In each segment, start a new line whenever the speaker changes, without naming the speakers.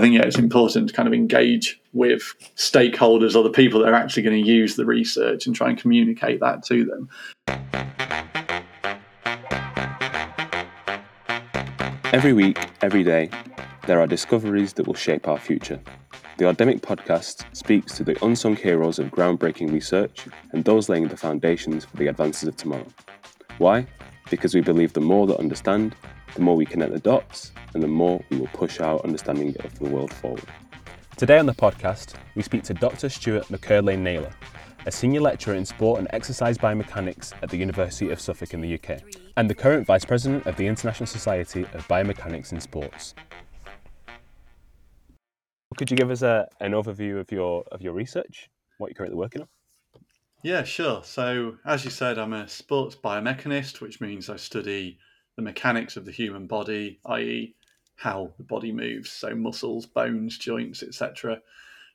I think yeah, it's important to kind of engage with stakeholders or the people that are actually going to use the research and try and communicate that to them.
Every week, every day, there are discoveries that will shape our future. The Audemic podcast speaks to the unsung heroes of groundbreaking research and those laying the foundations for the advances of tomorrow. Why? Because we believe the more that understand, the more we connect the dots, and the more we will push our understanding of the world forward.
Today on the podcast, we speak to Dr. Stuart McErlain Naylor, a senior lecturer in sport and exercise biomechanics at the University of Suffolk in the UK, and the current vice president of the International Society of Biomechanics in Sports. Could you give us a, an overview of your of your research, what you're currently working on?
Yeah, sure. So, as you said, I'm a sports biomechanist, which means I study the mechanics of the human body, i.e., how the body moves, so muscles, bones, joints, etc.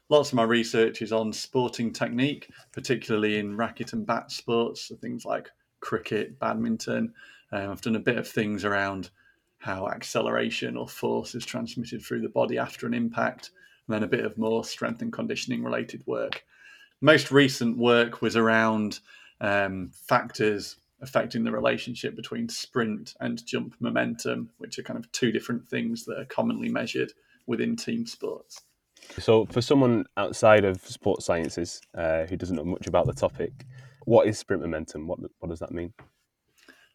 Lots of my research is on sporting technique, particularly in racket and bat sports, so things like cricket, badminton. Um, I've done a bit of things around how acceleration or force is transmitted through the body after an impact, and then a bit of more strength and conditioning related work. Most recent work was around um, factors affecting the relationship between sprint and jump momentum, which are kind of two different things that are commonly measured within team sports.
So, for someone outside of sports sciences uh, who doesn't know much about the topic, what is sprint momentum? What what does that mean?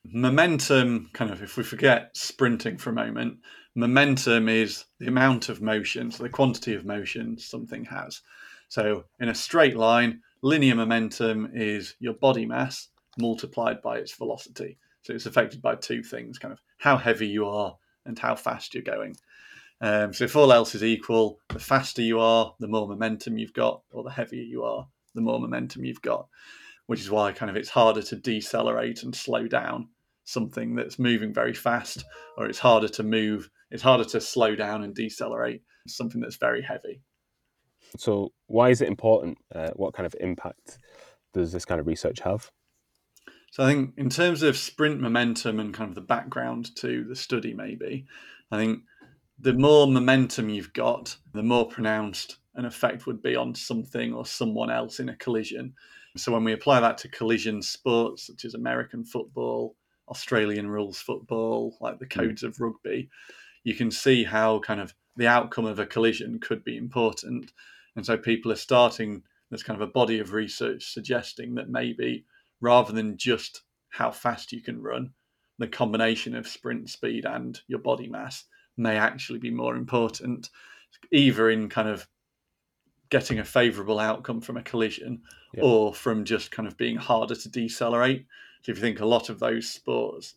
Momentum, kind of, if we forget sprinting for a moment, momentum is the amount of motion, so the quantity of motion something has. So, in a straight line, linear momentum is your body mass multiplied by its velocity. So it's affected by two things kind of how heavy you are and how fast you're going. Um, so if all else is equal, the faster you are, the more momentum you've got, or the heavier you are, the more momentum you've got, which is why kind of it's harder to decelerate and slow down something that's moving very fast, or it's harder to move, it's harder to slow down and decelerate something that's very heavy.
So, why is it important? Uh, what kind of impact does this kind of research have?
So I think in terms of sprint momentum and kind of the background to the study, maybe I think the more momentum you've got, the more pronounced an effect would be on something or someone else in a collision. So when we apply that to collision sports such as American football, Australian rules football, like the hmm. codes of rugby, you can see how kind of the outcome of a collision could be important. And so people are starting there's kind of a body of research suggesting that maybe rather than just how fast you can run, the combination of sprint speed and your body mass may actually be more important, either in kind of getting a favorable outcome from a collision yeah. or from just kind of being harder to decelerate. So if you think a lot of those sports,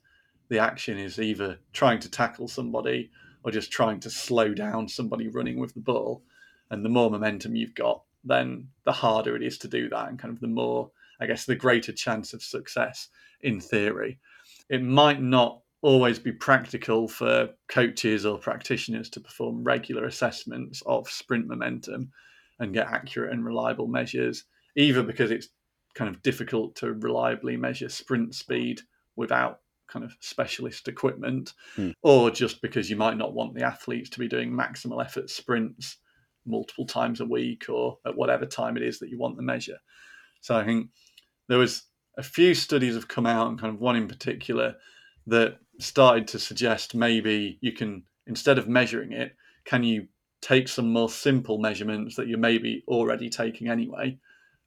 the action is either trying to tackle somebody or just trying to slow down somebody running with the ball. And the more momentum you've got, then the harder it is to do that and kind of the more I guess, the greater chance of success in theory. It might not always be practical for coaches or practitioners to perform regular assessments of sprint momentum and get accurate and reliable measures, either because it's kind of difficult to reliably measure sprint speed without kind of specialist equipment, mm. or just because you might not want the athletes to be doing maximal effort sprints multiple times a week or at whatever time it is that you want the measure. So I think there was a few studies have come out, and kind of one in particular that started to suggest maybe you can instead of measuring it, can you take some more simple measurements that you're maybe already taking anyway,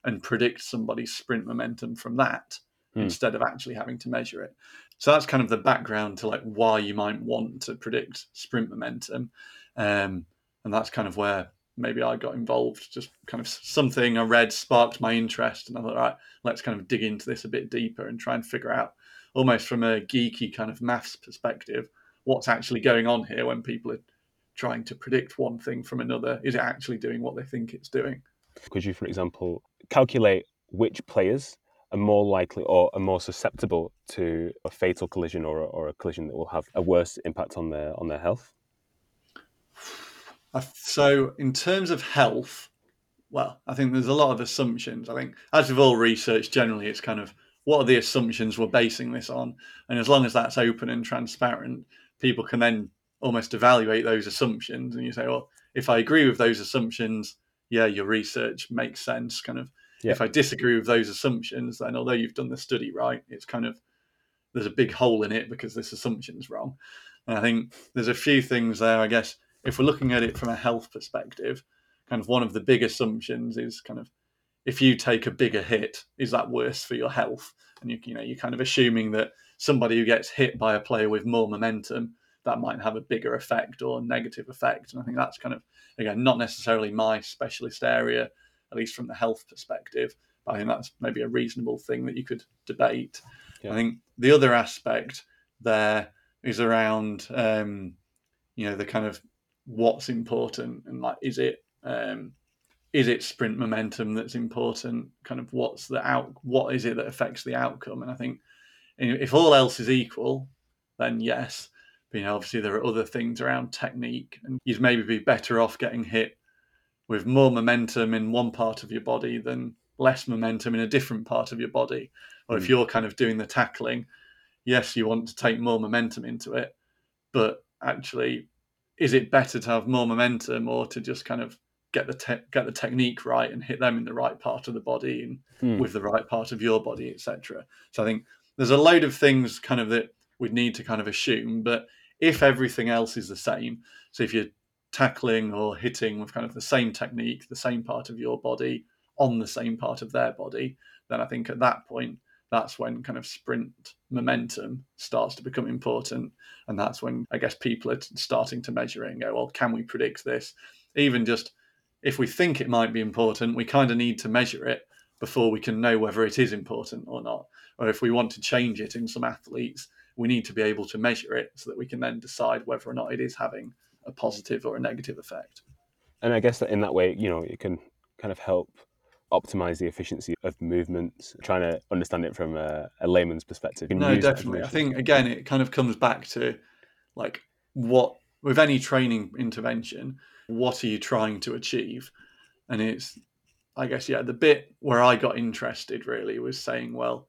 and predict somebody's sprint momentum from that hmm. instead of actually having to measure it. So that's kind of the background to like why you might want to predict sprint momentum, um, and that's kind of where maybe I got involved. Just kind of something I read sparked my interest, and I thought, all right, let's kind of dig into this a bit deeper and try and figure out, almost from a geeky kind of maths perspective, what's actually going on here when people are trying to predict one thing from another. Is it actually doing what they think it's doing?
Could you, for example, calculate which players are more likely or are more susceptible to a fatal collision or a, or a collision that will have a worse impact on their on their health?
So, in terms of health, well, I think there's a lot of assumptions. I think, as with all research, generally it's kind of what are the assumptions we're basing this on, and as long as that's open and transparent, people can then almost evaluate those assumptions and you say, well, if I agree with those assumptions, yeah, your research makes sense. Kind of, yeah. if I disagree with those assumptions, then although you've done the study right, it's kind of there's a big hole in it because this assumption's wrong. And I think there's a few things there. I guess if we're looking at it from a health perspective, kind of one of the big assumptions is kind of if you take a bigger hit, is that worse for your health? And you, you know, you're kind of assuming that somebody who gets hit by a player with more momentum that might have a bigger effect or negative effect. And I think that's kind of again not necessarily my specialist area, at least from the health perspective. But I think that's maybe a reasonable thing that you could debate. Yeah. I think the other aspect there is around um, you know the kind of what's important and like is it um, is it sprint momentum that's important kind of what's the out what is it that affects the outcome and i think if all else is equal then yes but, you know obviously there are other things around technique and you'd maybe be better off getting hit with more momentum in one part of your body than less momentum in a different part of your body or mm. if hmm. you're kind of doing the tackling yes, you want to take more momentum into it, but actually, is it better to have more momentum or to just kind of get the te- get the technique right and hit them in the right part of the body and hmm. with the right part of your body, etc. So I think there's a load of things kind of that we'd need to kind of assume, but if everything else is the same, so if you're tackling or hitting with kind of the same technique, the same part of your body on the same part of their body, then I think at that point that's when kind of sprint momentum starts to become important. And that's when I guess people are starting to measure it and go, well, can we predict this? Even just if we think it might be important, we kind of need to measure it before we can know whether it is important or not. Or if we want to change it in some athletes, we need to be able to measure it so that we can then decide whether or not it is having a positive or a negative effect.
And I guess that in that way, you know, it can kind of help optimize the efficiency of movements, trying to understand it from a, a layman's perspective.
No, definitely. I think, again, it kind of comes back to like what, with any training intervention, what are you trying to achieve? And it's, I guess, yeah, the bit where I got interested really was saying, well,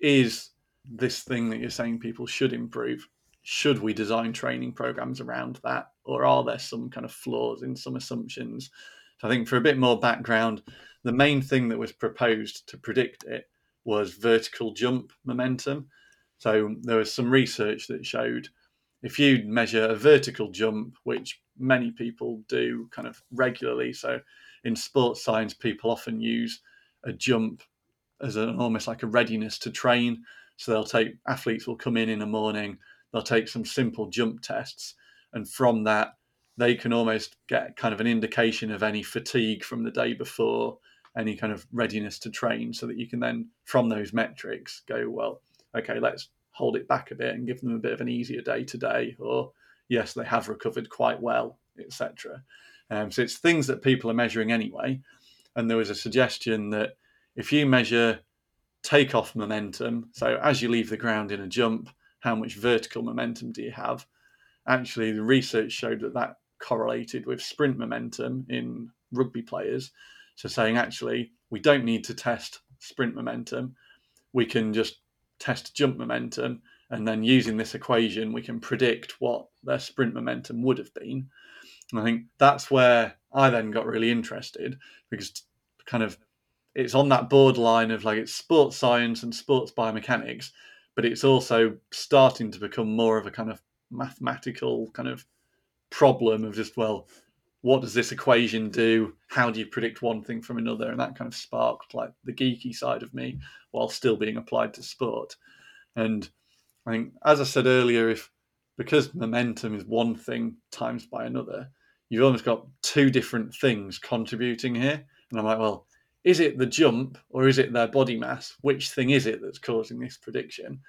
is this thing that you're saying people should improve? Should we design training programs around that? Or are there some kind of flaws in some assumptions? So I think for a bit more background, the main thing that was proposed to predict it was vertical jump momentum. So there was some research that showed if you measure a vertical jump, which many people do kind of regularly, so in sports science, people often use a jump as an almost like a readiness to train. So they'll take athletes will come in in the morning, they'll take some simple jump tests, and from that they can almost get kind of an indication of any fatigue from the day before any kind of readiness to train so that you can then from those metrics go well okay let's hold it back a bit and give them a bit of an easier day today or yes they have recovered quite well etc um, so it's things that people are measuring anyway. And there was a suggestion that if you measure takeoff momentum so as you leave the ground in a jump how much vertical momentum do you have? Actually the research showed that that correlated with sprint momentum in rugby players so saying actually we don't need to test sprint momentum, we can just test jump momentum, and then using this equation we can predict what their sprint momentum would have been. And I think that's where I then got really interested because kind of it's on that borderline of like it's sports science and sports biomechanics, but it's also starting to become more of a kind of mathematical kind of problem of just well what does this equation do? How do you predict one thing from another? And that kind of sparked like the geeky side of me while still being applied to sport. And I think, as I said earlier, if because momentum is one thing times by another, you've almost got two different things contributing here. And I'm like, well, is it the jump or is it their body mass? Which thing is it that's causing this prediction?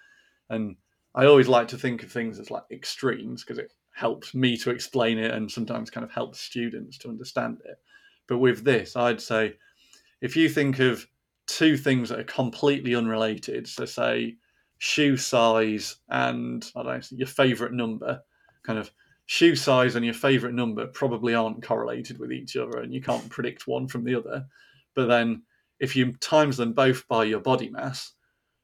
And I always like to think of things as like extremes because it helps me to explain it and sometimes kind of helps students to understand it. But with this, I'd say if you think of two things that are completely unrelated, so say shoe size and I don't know, your favorite number, kind of shoe size and your favorite number probably aren't correlated with each other and you can't predict one from the other. But then if you times them both by your body mass,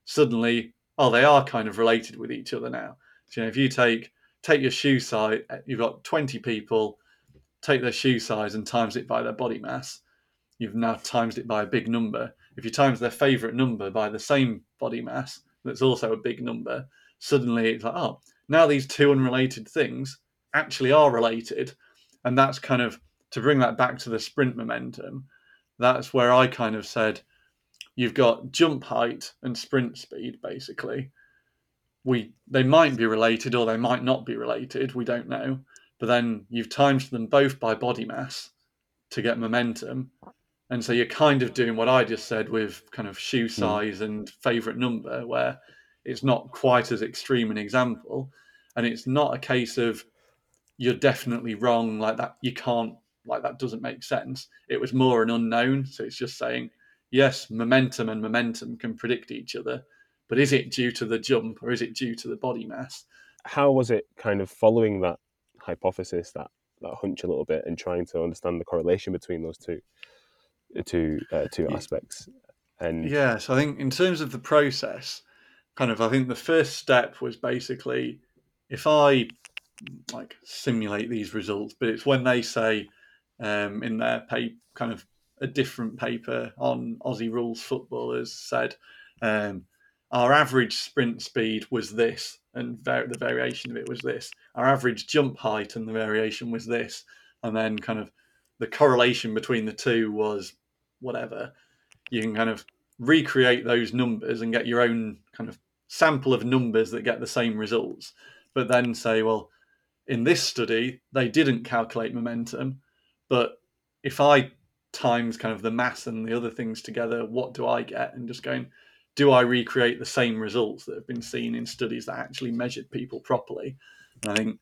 suddenly, oh, they are kind of related with each other now. So, you know, if you take take your shoe size, uh, you've got 20 people, take their shoe size and times it by their body mass. You've now times it by a big number. If you times their favorite number by the same body mass, that's also a big number, suddenly it's like, oh, now these two unrelated things actually are related. And that's kind of to bring that back to the sprint momentum. That's where I kind of said, you've got jump height and sprint speed, basically we they might be related or they might not be related. We don't know. But then you've timed them both by body mass to get momentum. And so you're kind of doing what I just said with kind of shoe hmm. size mm. and favorite number, where it's not quite as extreme an example. And it's not a case of you're definitely wrong, like that, you can't, like that doesn't make sense. It was more an unknown. So it's just saying, yes, momentum and momentum can predict each other but is it due to the jump or is it due to the body mass?
How was it kind of following that hypothesis, that that hunch a little bit, and trying to understand the correlation between those two two uh, two aspects?
And yeah, so I think in terms of the process, kind of, I think the first step was basically if I like simulate these results, but it's when they say um, in their paper, kind of a different paper on Aussie rules footballers said um, our average sprint speed was this, and var- the variation of it was this. Our average jump height and the variation was this, and then kind of the correlation between the two was whatever. You can kind of recreate those numbers and get your own kind of sample of numbers that get the same results, but then say, well, in this study, they didn't calculate momentum, but if I times kind of the mass and the other things together, what do I get? And just going, do I recreate the same results that have been seen in studies that actually measured people properly? And I think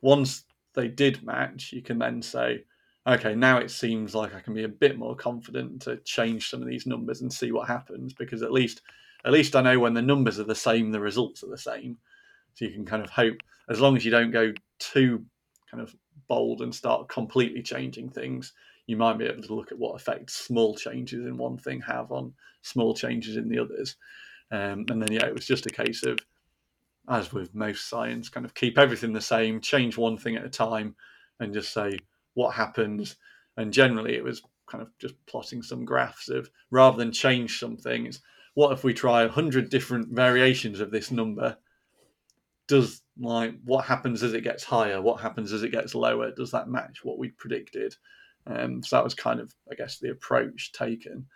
once they did match, you can then say, okay, now it seems like I can be a bit more confident to change some of these numbers and see what happens because at least at least I know when the numbers are the same, the results are the same. So you can kind of hope as long as you don't go too kind of bold and start completely changing things, you might be able to look at what effect small changes in one thing have on small changes in the others. Um, and then, yeah, it was just a case of, as with most science, kind of keep everything the same, change one thing at a time, and just say what happens. And generally, it was kind of just plotting some graphs of rather than change something, it's what if we try a hundred different variations of this number? Does like what happens as it gets higher? What happens as it gets lower? Does that match what we predicted? Um, so that was kind of, I guess, the approach taken.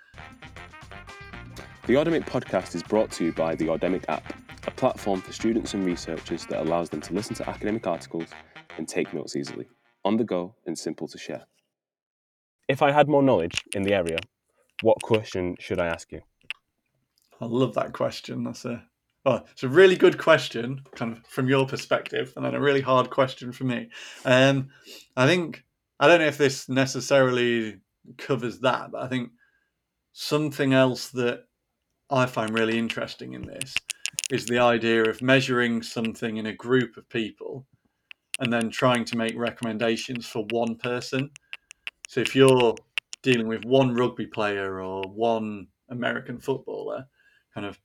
The Audemic podcast is brought to you by the Audemic app, a platform for students and researchers that allows them to listen to academic articles and take notes easily, on the go and simple to share.
If I had more knowledge in the area, what question should I ask you?
I love that question. That's a oh, it's a really good question, kind of from your perspective, and then a really hard question for me. Um, I think I don't know if this necessarily covers that, but I think something else that I find really interesting in this is the idea of measuring something in a group of people and then trying to make recommendations for one person. So if you're dealing with one rugby player or one American footballer, kind of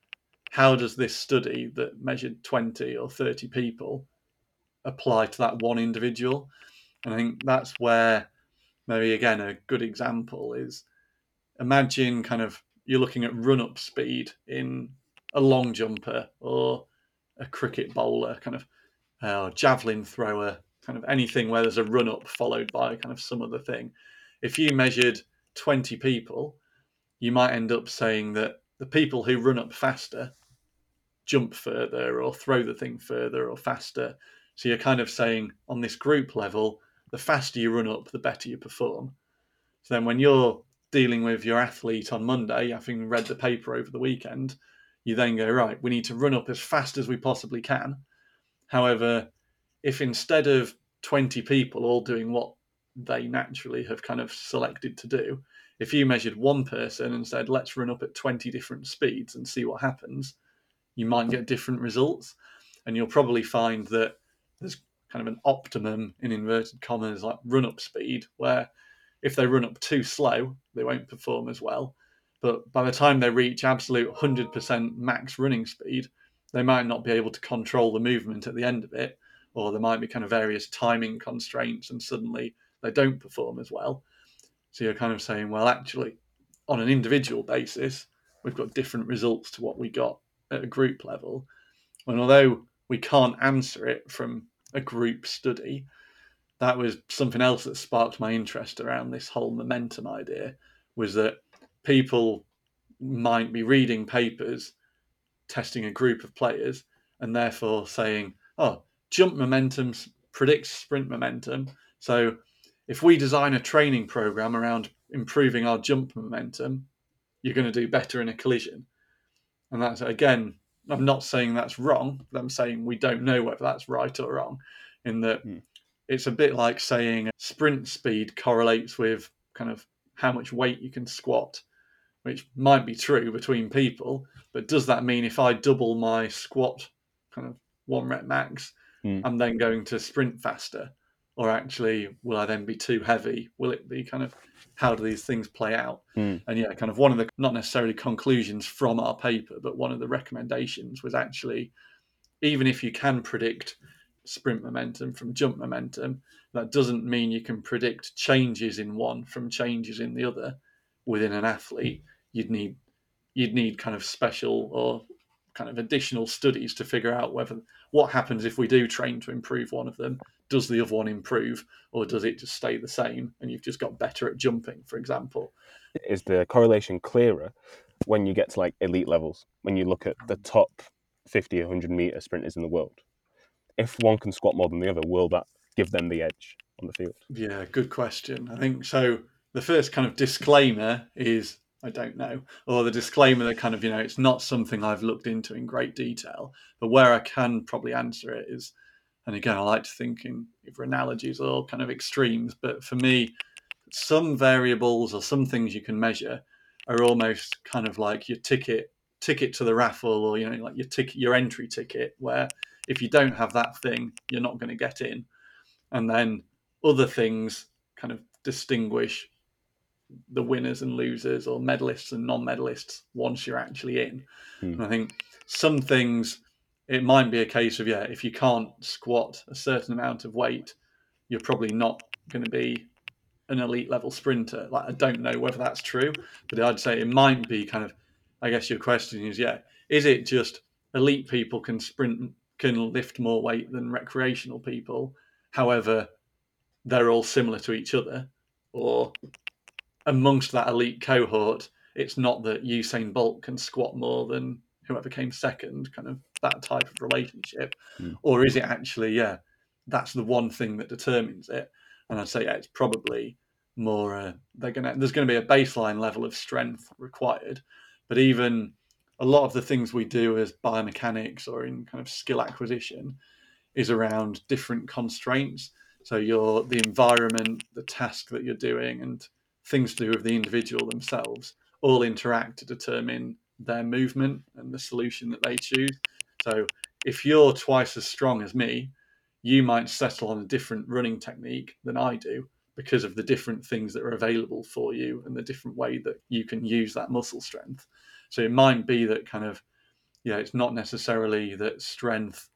how does this study that measured 20 or 30 people apply to that one individual? And I think that's where maybe again a good example is imagine kind of you're looking at run up speed in a long jumper or a cricket bowler, kind of uh, javelin thrower, kind of anything where there's a run up followed by kind of some other thing. If you measured 20 people, you might end up saying that the people who run up faster jump further or throw the thing further or faster. So you're kind of saying on this group level, the faster you run up, the better you perform. So then when you're dealing with your athlete on Monday, having read the paper over the weekend, you then go, right, we need to run up as fast as we possibly can. However, if instead of 20 people all doing what they naturally have kind of selected to do, if you measured one person and said, let's run up at 20 different speeds and see what happens, you might get different results. And you'll probably find that there's kind of an optimum in inverted commas like run up speed where if they run up too slow they won't perform as well but by the time they reach absolute 100% max running speed they might not be able to control the movement at the end of it or there might be kind of various timing constraints, and suddenly they don't perform as well. So you're kind of saying, well, actually, on an individual basis, we've got different results to what we got at a group level. And although we can't answer it from a group study, that was something else that sparked my interest around this whole momentum idea was that people might be reading papers testing a group of players and therefore saying, oh, jump momentum predicts sprint momentum. So if we design a training program around improving our jump momentum, you're going to do better in a collision. And that's again, I'm not saying that's wrong. I'm saying we don't know whether that's right or wrong. In that mm. it's a bit like saying sprint speed correlates with kind of how much weight you can squat, which might be true between people. But does that mean if I double my squat kind of one rep max, mm. I'm then going to sprint faster? Or actually, will I then be too heavy? Will it be kind of how do these things play out? Mm. And yeah, kind of one of the not necessarily conclusions from our paper, but one of the recommendations was actually even if you can predict sprint momentum from jump momentum, that doesn't mean you can predict changes in one from changes in the other within an athlete. You'd need you'd need kind of special or kind of additional studies to figure out whether what happens if we do train to improve one of them? Does the other one improve or does it just stay the same and you've just got better at jumping for example?
Is the correlation clearer when you get to like elite levels? When you look at the top 50 100 meter sprinters in the world? If one can squat more than the other will that give them the edge on the field?
Yeah good question. I think so the first kind of disclaimer is I don't know, or the disclaimer that kind of you know it's not something I've looked into in great detail, but where I can probably answer it is and again, I like to think in either analogies or kind of extremes, but for me, some variables or some things you can measure are almost kind of like your ticket ticket to the raffle or you know like your ticket your entry ticket where if you don't have that thing you're not going to get in. And then other things kind of distinguish the winners and losers or medalists and non-medalists once you're actually in hmm. and i think some things it might be a case of yeah, if you can't squat a certain amount of weight, you're probably not going to be an elite level sprinter. Like I don't know whether that's true, but I'd say it might be kind of. I guess your question is yeah, is it just elite people can sprint can lift more weight than recreational people? However, they're all similar to each other, or amongst that elite cohort, it's not that Usain Bolt can squat more than whoever came second, kind of that type of relationship, mm. or is it actually yeah, that's the one thing that determines it? And I'd say yeah, it's probably more uh, they're gonna there's going to be a baseline level of strength required, but even a lot of the things we do as biomechanics or in kind of skill acquisition is around different constraints. So your the environment, the task that you're doing, and things to do with the individual themselves all interact to determine their movement and the solution that they choose. So if you're twice as strong as me, you might settle on a different running technique than I do because of the different things that are available for you and the different way that you can use that muscle strength. So it might be that kind of, yeah, it's not necessarily that strength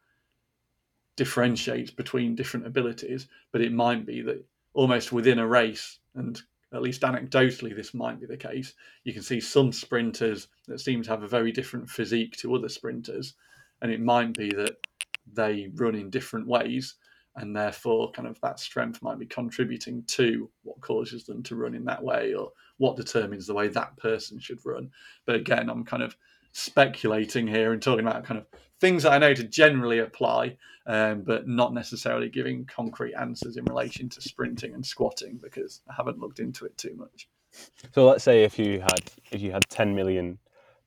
differentiates between different abilities, but it might be that almost within a race, and at least anecdotally, this might be the case. You can see some sprinters that seem to have a very different physique to other sprinters, and it might be that they run in different ways, and therefore, kind of that strength might be contributing to what causes them to run in that way, or what determines the way that person should run. But again, I'm kind of speculating here and talking about kind of things that I know to generally apply, um, but not necessarily giving concrete answers in relation to sprinting and squatting because I haven't looked into it too much.
So let's say if you had if you had 10 million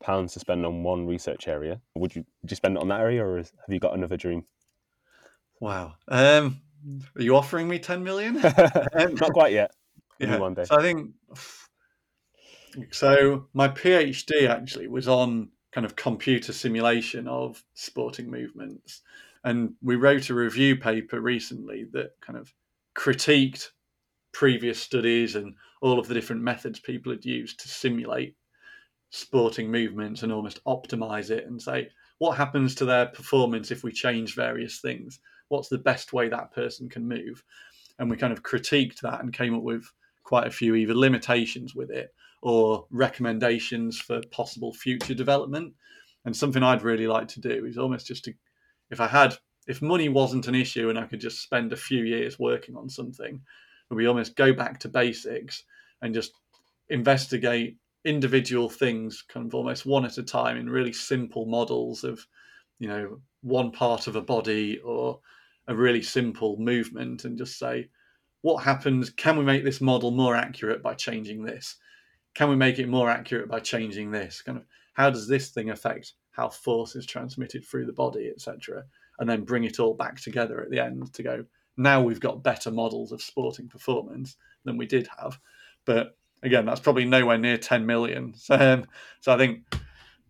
pounds to spend on one research area, would you would you spend it on that area, or is, have you got another dream?
Wow, um, are you offering me 10 million?
um, not quite yet.
Yeah. One day. So I think so. My PhD actually was on kind of computer simulation of sporting movements. And we wrote a review paper recently that kind of critiqued previous studies and all of the different methods people had used to simulate sporting movements and almost optimize it and say what happens to their performance if we change various things? What's the best way that person can move, and we kind of critiqued that and came up with quite a few either limitations with it or recommendations for possible future development. And something I'd really like to do is almost just to, if I had, if money wasn't an issue and I could just spend a few years working on something, we almost go back to basics and just investigate individual things kind of almost one at a time in really simple models of you know one part of a body or a really simple movement and just say what happens can we make this model more accurate by changing this can we make it more accurate by changing this kind of how does this thing affect how force is transmitted through the body etc and then bring it all back together at the end to go now we've got better models of sporting performance than we did have but again, that's probably nowhere near 10 million. So, um, so I think,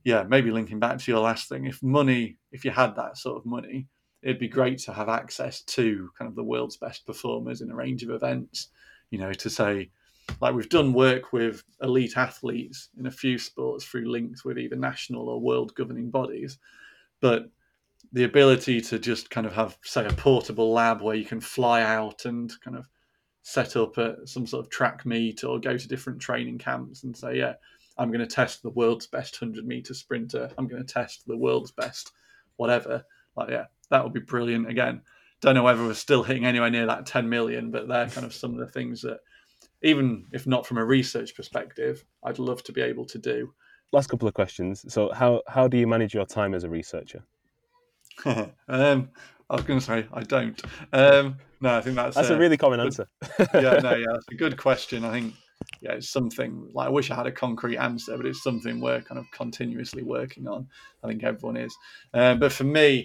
yeah, maybe linking back to your last thing, if money, if you had that sort of money, it'd be great to have access to kind of the world's best performers in a range of events. You know, to say, like we've done work with elite athletes in a few sports through links with either national or world governing bodies, but the ability to just kind of have, say, a portable lab where you can fly out and kind of set up at some sort of track meet or go to different training camps and say, yeah, I'm going to test the world's best 100 meter sprinter. I'm going to test the world's best whatever. Like, yeah, that would be brilliant. Again, don't know whether we're still hitting anywhere near that 10 million, but they're kind of some of the things that, even if not from a research perspective, I'd love to be able to do.
Last couple of questions. So, how, how do you manage your time as a researcher?
um, I was going to say I don't. Um, no, I think that's
that's uh, a really common answer.
yeah, no, yeah, it's a good question. I think yeah, it's something like I wish I had a concrete answer, but it's something we're kind of continuously working on. I think everyone is. Uh, but for me,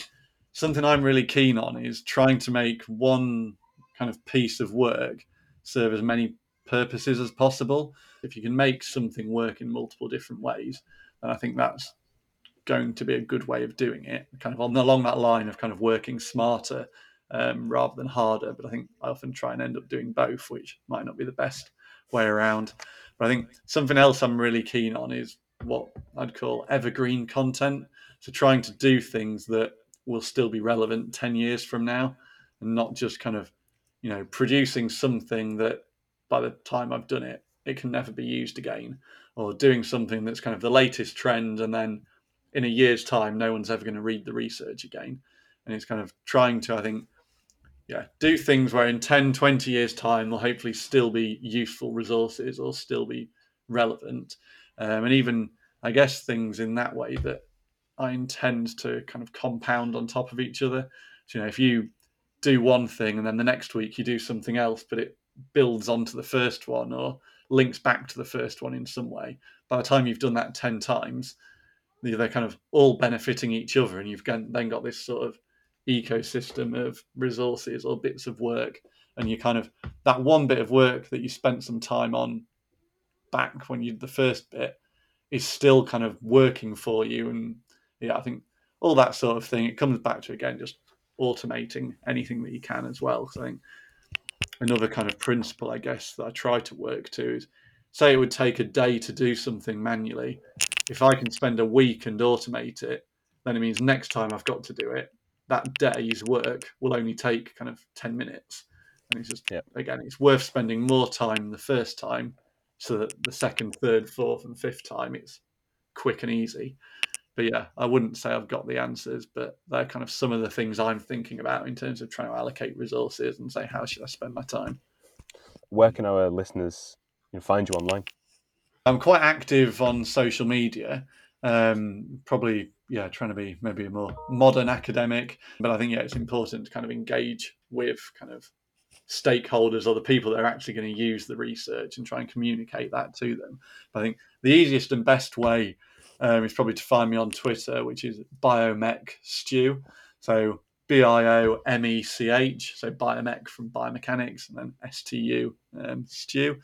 something I'm really keen on is trying to make one kind of piece of work serve as many purposes as possible. If you can make something work in multiple different ways, then I think that's going to be a good way of doing it, kind of on along that line of kind of working smarter um, rather than harder. But I think I often try and end up doing both, which might not be the best way around. But I think something else I'm really keen on is what I'd call evergreen content. So trying to do things that will still be relevant 10 years from now and not just kind of, you know, producing something that by the time I've done it, it can never be used again or doing something that's kind of the latest trend and then in a year's time, no one's ever going to read the research again. And it's kind of trying to, I think, yeah, do things where in 10, 20 years' time, they'll hopefully still be useful resources or still be relevant. Um, and even, I guess, things in that way that I intend to kind of compound on top of each other. So, you know, if you do one thing and then the next week you do something else, but it builds onto the first one or links back to the first one in some way, by the time you've done that 10 times, they're kind of all benefiting each other, and you've then got this sort of ecosystem of resources or bits of work, and you kind of that one bit of work that you spent some time on back when you did the first bit is still kind of working for you, and yeah, I think all that sort of thing. It comes back to again just automating anything that you can as well. So I think another kind of principle, I guess, that I try to work to is say it would take a day to do something manually if I can spend a week and automate it, then it means next time I've got to do it, that day's work will only take kind of 10 minutes. And it's just, yep. again, it's worth spending more time the first time so that the second, third, fourth, and fifth time it's quick and easy. But yeah, I wouldn't say I've got the answers, but they're kind of some of the things I'm thinking about in terms of trying to allocate resources and say, how should I spend my time?
Where can our listeners find you online?
I'm quite active on social media. Um, probably, yeah, trying to be maybe a more modern academic, but I think yeah, it's important to kind of engage with kind of stakeholders or the people that are actually going to use the research and try and communicate that to them. But I think the easiest and best way um, is probably to find me on Twitter, which is biomech stu. So B I O M E C H, so biomech from biomechanics, and then S T U, um, stew.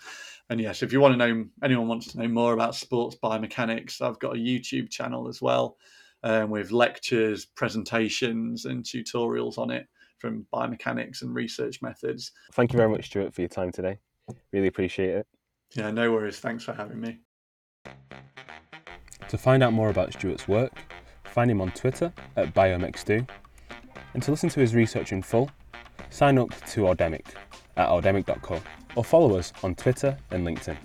And yes, if you want to know, anyone wants to know more about sports biomechanics, I've got a YouTube channel as well um, with lectures, presentations, and tutorials on it from biomechanics and research methods.
Thank you very much, Stuart, for your time today. Really appreciate it.
Yeah, no worries. Thanks for having me.
To find out more about Stuart's work, find him on Twitter at biomechstu And to listen to his research in full, sign up to Audemic at audemic.co or follow us on Twitter and LinkedIn.